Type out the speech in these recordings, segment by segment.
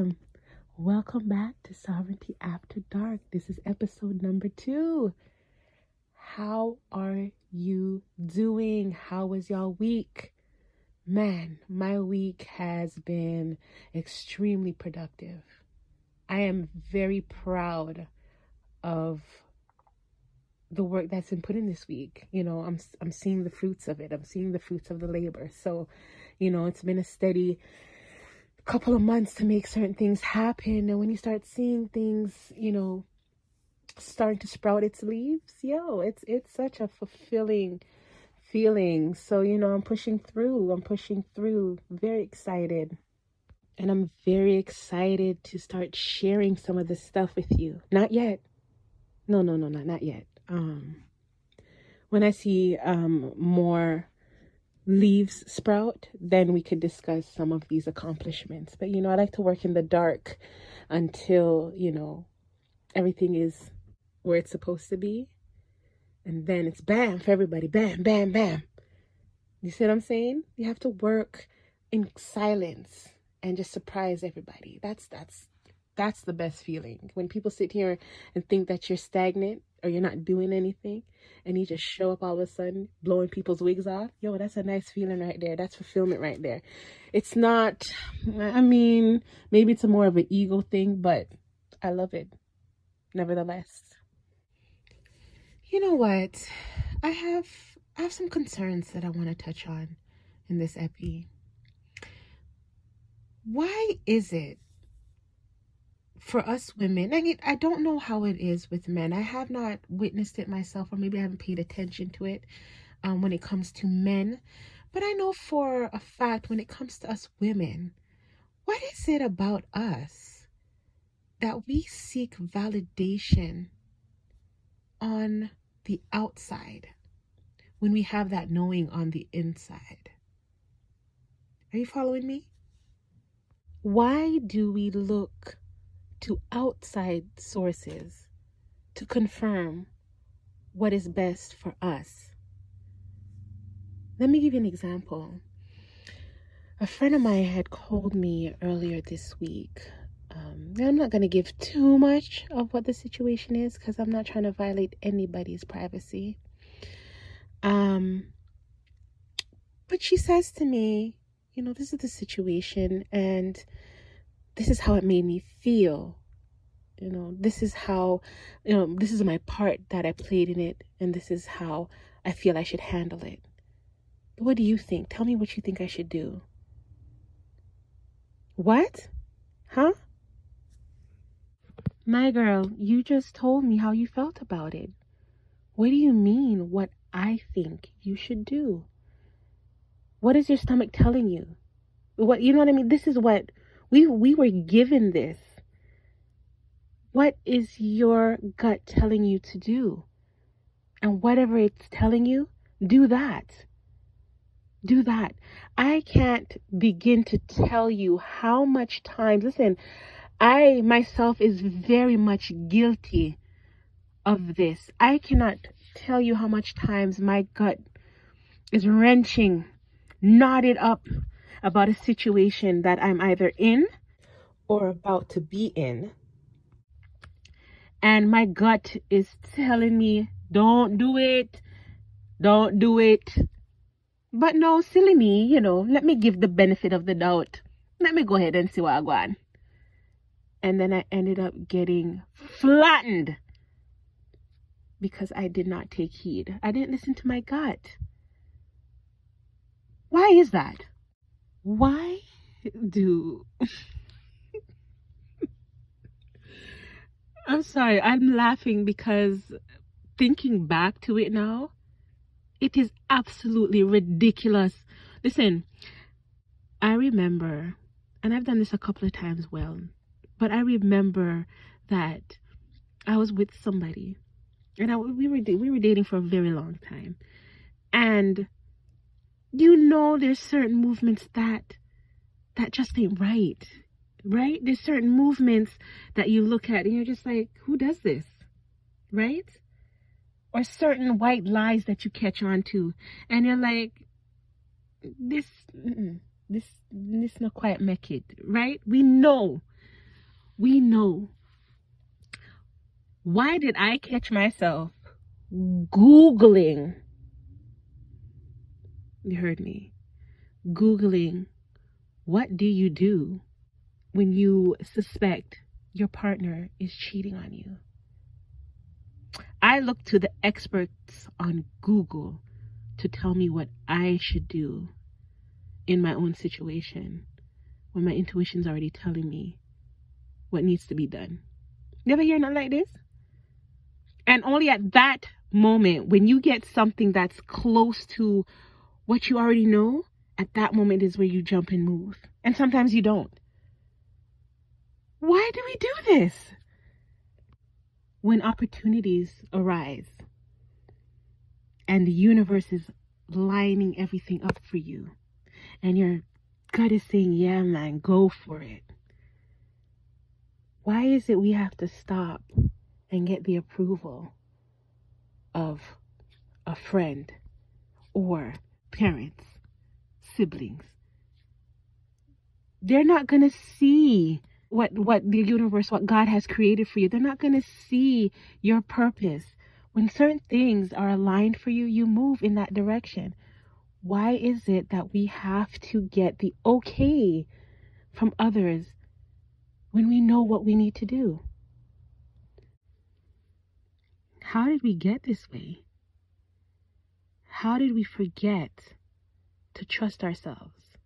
Welcome. Welcome back to Sovereignty After Dark. This is episode number two. How are you doing? How was y'all week? Man, my week has been extremely productive. I am very proud of the work that's been put in this week. You know, I'm I'm seeing the fruits of it. I'm seeing the fruits of the labor. So, you know, it's been a steady couple of months to make certain things happen. And when you start seeing things, you know, starting to sprout its leaves, yo, it's it's such a fulfilling feeling. So, you know, I'm pushing through. I'm pushing through. Very excited. And I'm very excited to start sharing some of this stuff with you. Not yet. No, no, no, not not yet. Um when I see um more leaves sprout, then we could discuss some of these accomplishments. But you know, I like to work in the dark until, you know, everything is where it's supposed to be. And then it's bam for everybody. Bam, bam, bam. You see what I'm saying? You have to work in silence and just surprise everybody. That's that's that's the best feeling. When people sit here and think that you're stagnant or you're not doing anything and you just show up all of a sudden blowing people's wigs off, yo, that's a nice feeling right there. That's fulfillment right there. It's not, I mean, maybe it's a more of an ego thing, but I love it nevertheless. You know what? I have I have some concerns that I want to touch on in this epi. Why is it for us women, I, I don't know how it is with men. I have not witnessed it myself, or maybe I haven't paid attention to it um, when it comes to men. But I know for a fact when it comes to us women, what is it about us that we seek validation on the outside when we have that knowing on the inside? Are you following me? Why do we look to outside sources to confirm what is best for us. Let me give you an example. A friend of mine had called me earlier this week. Um, I'm not going to give too much of what the situation is because I'm not trying to violate anybody's privacy. Um, but she says to me, you know, this is the situation, and this is how it made me feel. You know, this is how, you know, this is my part that I played in it, and this is how I feel I should handle it. but What do you think? Tell me what you think I should do. What? Huh? My girl, you just told me how you felt about it. What do you mean, what I think you should do? What is your stomach telling you? What you know what I mean? This is what we we were given this. What is your gut telling you to do? And whatever it's telling you, do that. Do that. I can't begin to tell you how much time, listen, I myself is very much guilty of this. I cannot tell you how much times my gut is wrenching, knotted up about a situation that I'm either in or about to be in. And my gut is telling me, don't do it, don't do it. But no, silly me, you know, let me give the benefit of the doubt. Let me go ahead and see what I want. And then I ended up getting flattened because I did not take heed. I didn't listen to my gut. Why is that? Why do. I'm sorry, I'm laughing because thinking back to it now, it is absolutely ridiculous. Listen, I remember, and I've done this a couple of times well, but I remember that I was with somebody, and I, we were we were dating for a very long time, and you know there's certain movements that that just ain't right right there's certain movements that you look at and you're just like who does this right or certain white lies that you catch on to and you're like this this this not quite make it, right? We know. We know. Why did I catch myself Googling? You heard me. Googling, what do you do when you suspect your partner is cheating on you? I look to the experts on Google to tell me what I should do in my own situation when my intuition's already telling me what needs to be done. Never hear nothing like this? And only at that moment, when you get something that's close to what you already know, at that moment is where you jump and move. And sometimes you don't. Why do we do this? When opportunities arise and the universe is lining everything up for you, and your gut is saying, Yeah, man, go for it. Why is it we have to stop and get the approval of a friend or parents, siblings? They're not going to see what what the universe what God has created for you. They're not going to see your purpose. When certain things are aligned for you, you move in that direction. Why is it that we have to get the okay from others when we know what we need to do? How did we get this way? How did we forget to trust ourselves?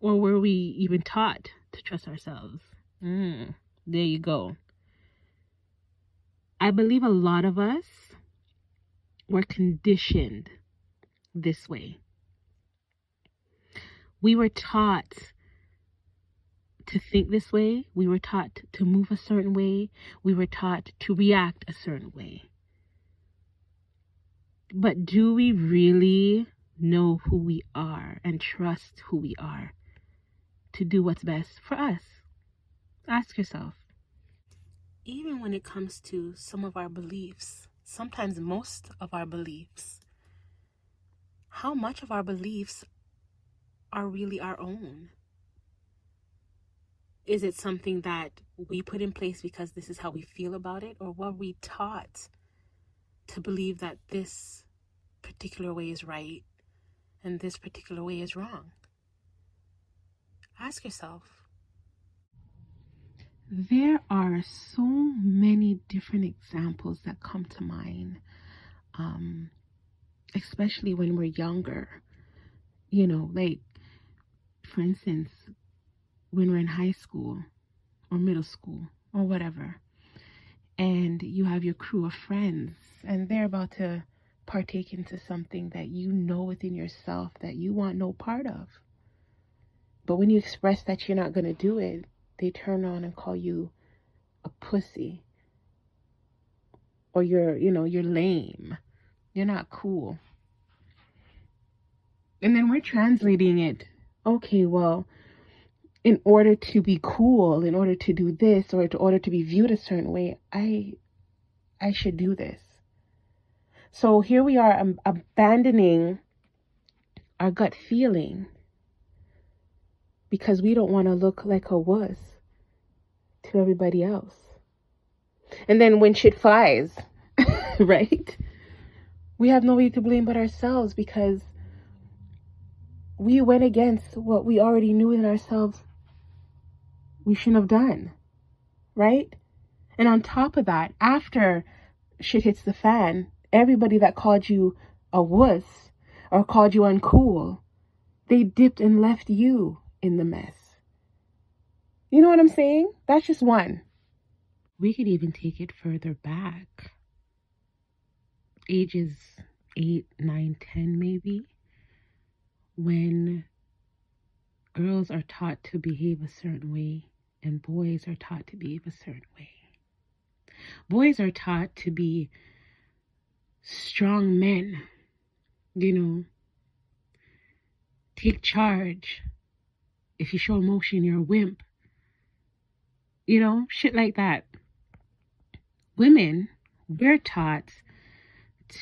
Or were we even taught to trust ourselves? Mm, there you go. I believe a lot of us were conditioned this way. We were taught to think this way. We were taught to move a certain way. We were taught to react a certain way. But do we really know who we are and trust who we are to do what's best for us? Ask yourself. Even when it comes to some of our beliefs, sometimes most of our beliefs, how much of our beliefs are really our own? Is it something that we put in place because this is how we feel about it, or were we taught to believe that this particular way is right and this particular way is wrong? Ask yourself. There are so many different examples that come to mind, um, especially when we're younger. You know, like, for instance, when we're in high school or middle school or whatever, and you have your crew of friends, and they're about to partake into something that you know within yourself that you want no part of. But when you express that you're not going to do it, they turn on and call you a pussy. Or you're, you know, you're lame. You're not cool. And then we're translating it. Okay, well, in order to be cool, in order to do this, or in order to be viewed a certain way, I I should do this. So here we are um, abandoning our gut feeling because we don't want to look like a wuss to everybody else. And then when shit flies, right? We have nobody to blame but ourselves because we went against what we already knew in ourselves we shouldn't have done, right? And on top of that, after shit hits the fan, everybody that called you a wuss or called you uncool, they dipped and left you in the mess. You know what I'm saying? That's just one. We could even take it further back. Ages 8, nine, ten, maybe. When girls are taught to behave a certain way and boys are taught to behave a certain way. Boys are taught to be strong men, you know, take charge, if you show emotion, you're a wimp. You know, shit like that. Women, we're taught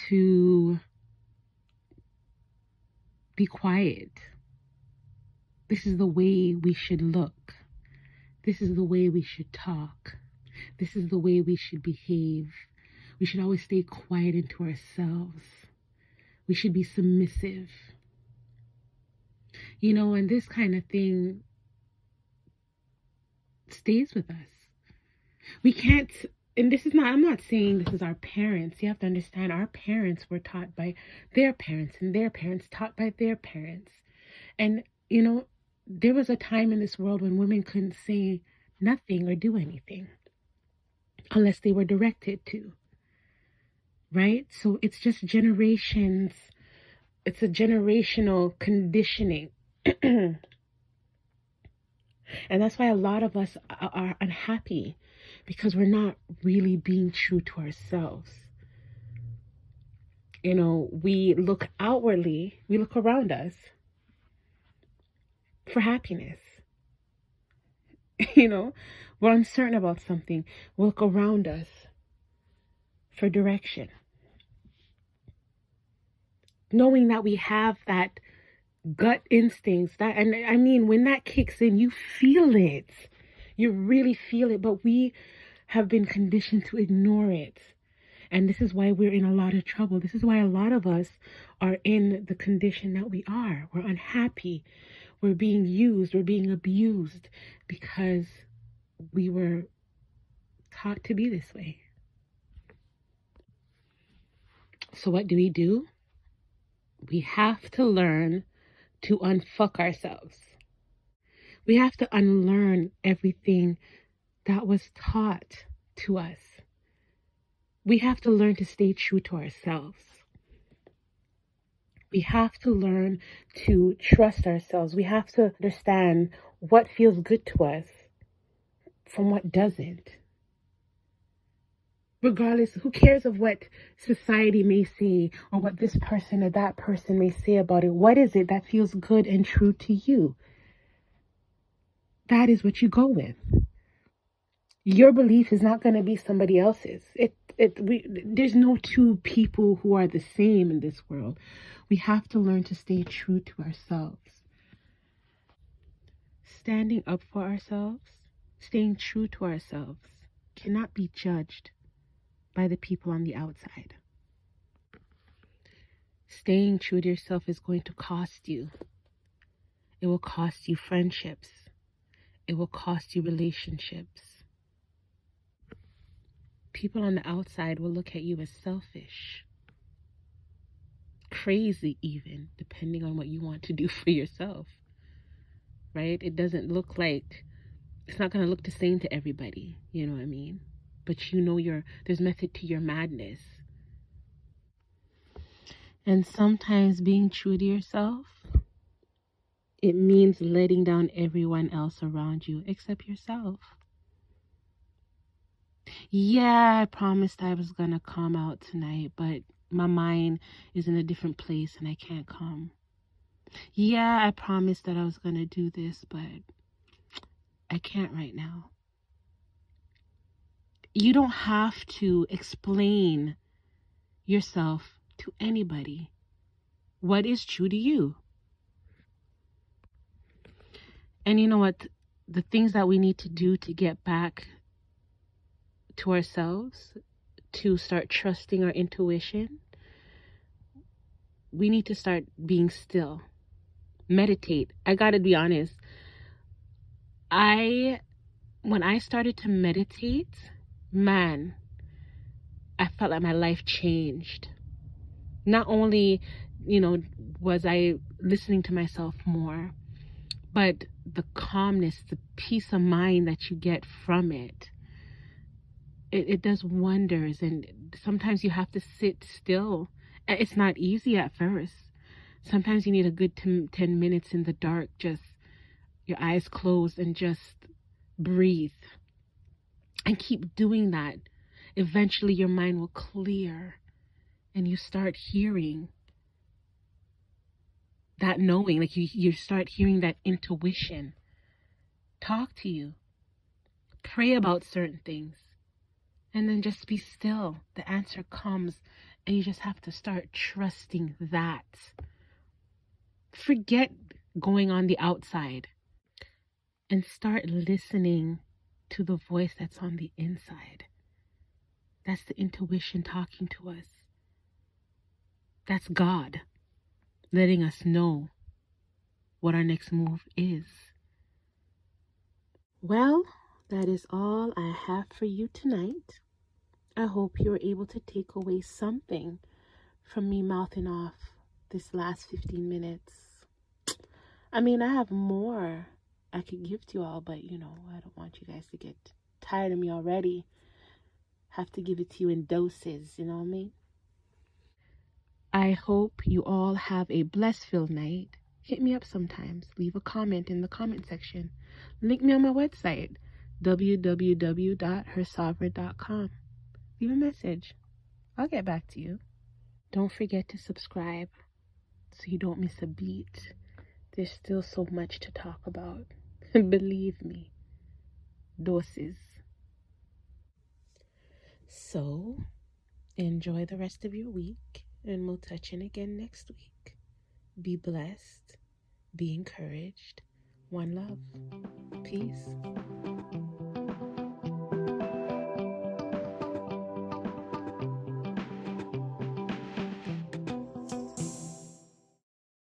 to be quiet. This is the way we should look. This is the way we should talk. This is the way we should behave. We should always stay quiet into ourselves. We should be submissive. You know, and this kind of thing stays with us. We can't, and this is not, I'm not saying this is our parents. You have to understand our parents were taught by their parents and their parents taught by their parents. And, you know, there was a time in this world when women couldn't say nothing or do anything unless they were directed to. Right? So it's just generations, it's a generational conditioning. and that's why a lot of us are unhappy because we're not really being true to ourselves. You know, we look outwardly, we look around us for happiness. you know, we're uncertain about something. We look around us for direction. Knowing that we have that gut instincts that and I mean when that kicks in you feel it you really feel it but we have been conditioned to ignore it and this is why we're in a lot of trouble this is why a lot of us are in the condition that we are we're unhappy we're being used, we're being abused because we were taught to be this way. So, what do we do? We have to learn to unfuck ourselves. We have to unlearn everything that was taught to us. We have to learn to stay true to ourselves. We have to learn to trust ourselves. We have to understand what feels good to us from what doesn't. Regardless, who cares of what society may say or what this person or that person may say about it? What is it that feels good and true to you? That is what you go with. Your belief is not going to be somebody else's. It it we there's no two people who are the same in this world. We have to learn to stay true to ourselves. Standing up for ourselves, staying true to ourselves cannot be judged by the people on the outside. Staying true to yourself is going to cost you. It will cost you friendships. It will cost you relationships people on the outside will look at you as selfish, crazy, even, depending on what you want to do for yourself. Right? It doesn't look like, it's not going to look the same to everybody. You know what I mean? But you know, your there's method to your madness. And sometimes being true to yourself, it means letting down everyone else around you except yourself. Yeah, I promised I was gonna come out tonight, but my mind is in a different place and I can't come. Yeah, I promised that I was gonna do this, but I can't right now. You don't have to explain yourself to anybody. What is true to you? And you know what? The things that we need to do to get back to ourselves to start trusting our intuition, we need to start being still. Meditate. I got to be honest. I, when I started to meditate, man, I felt like my life changed. Not only, you know, was I listening to myself more, but the calmness, the peace of mind that you get from it it, it does wonders and sometimes you have to sit still. It's not easy at first. Sometimes you need a good 10, 10 minutes in the dark just your eyes closed and just breathe and keep doing that. Eventually your mind will clear and you start hearing that knowing like you you start hearing that intuition. Talk to you. Pray about certain things and then just be still. The answer comes, and you just have to start trusting that. Forget going on the outside and start listening to the voice that's on the inside. That's the intuition talking to us. That's God letting us know what our next move is. Well, that is all I have for you tonight. I hope you were able to take away something from me mouthing off this last 15 minutes. I mean, I have more I could give to you all, but you know, I don't want you guys to get tired of me already. Have to give it to you in doses, you know what I mean? I hope you all have a blessed filled night. Hit me up sometimes. Leave a comment in the comment section. Link me on my website, www.hersovereign.com. Leave a message. I'll get back to you. Don't forget to subscribe so you don't miss a beat. There's still so much to talk about. Believe me, doses. So, enjoy the rest of your week, and we'll touch in again next week. Be blessed, be encouraged. One love. Peace.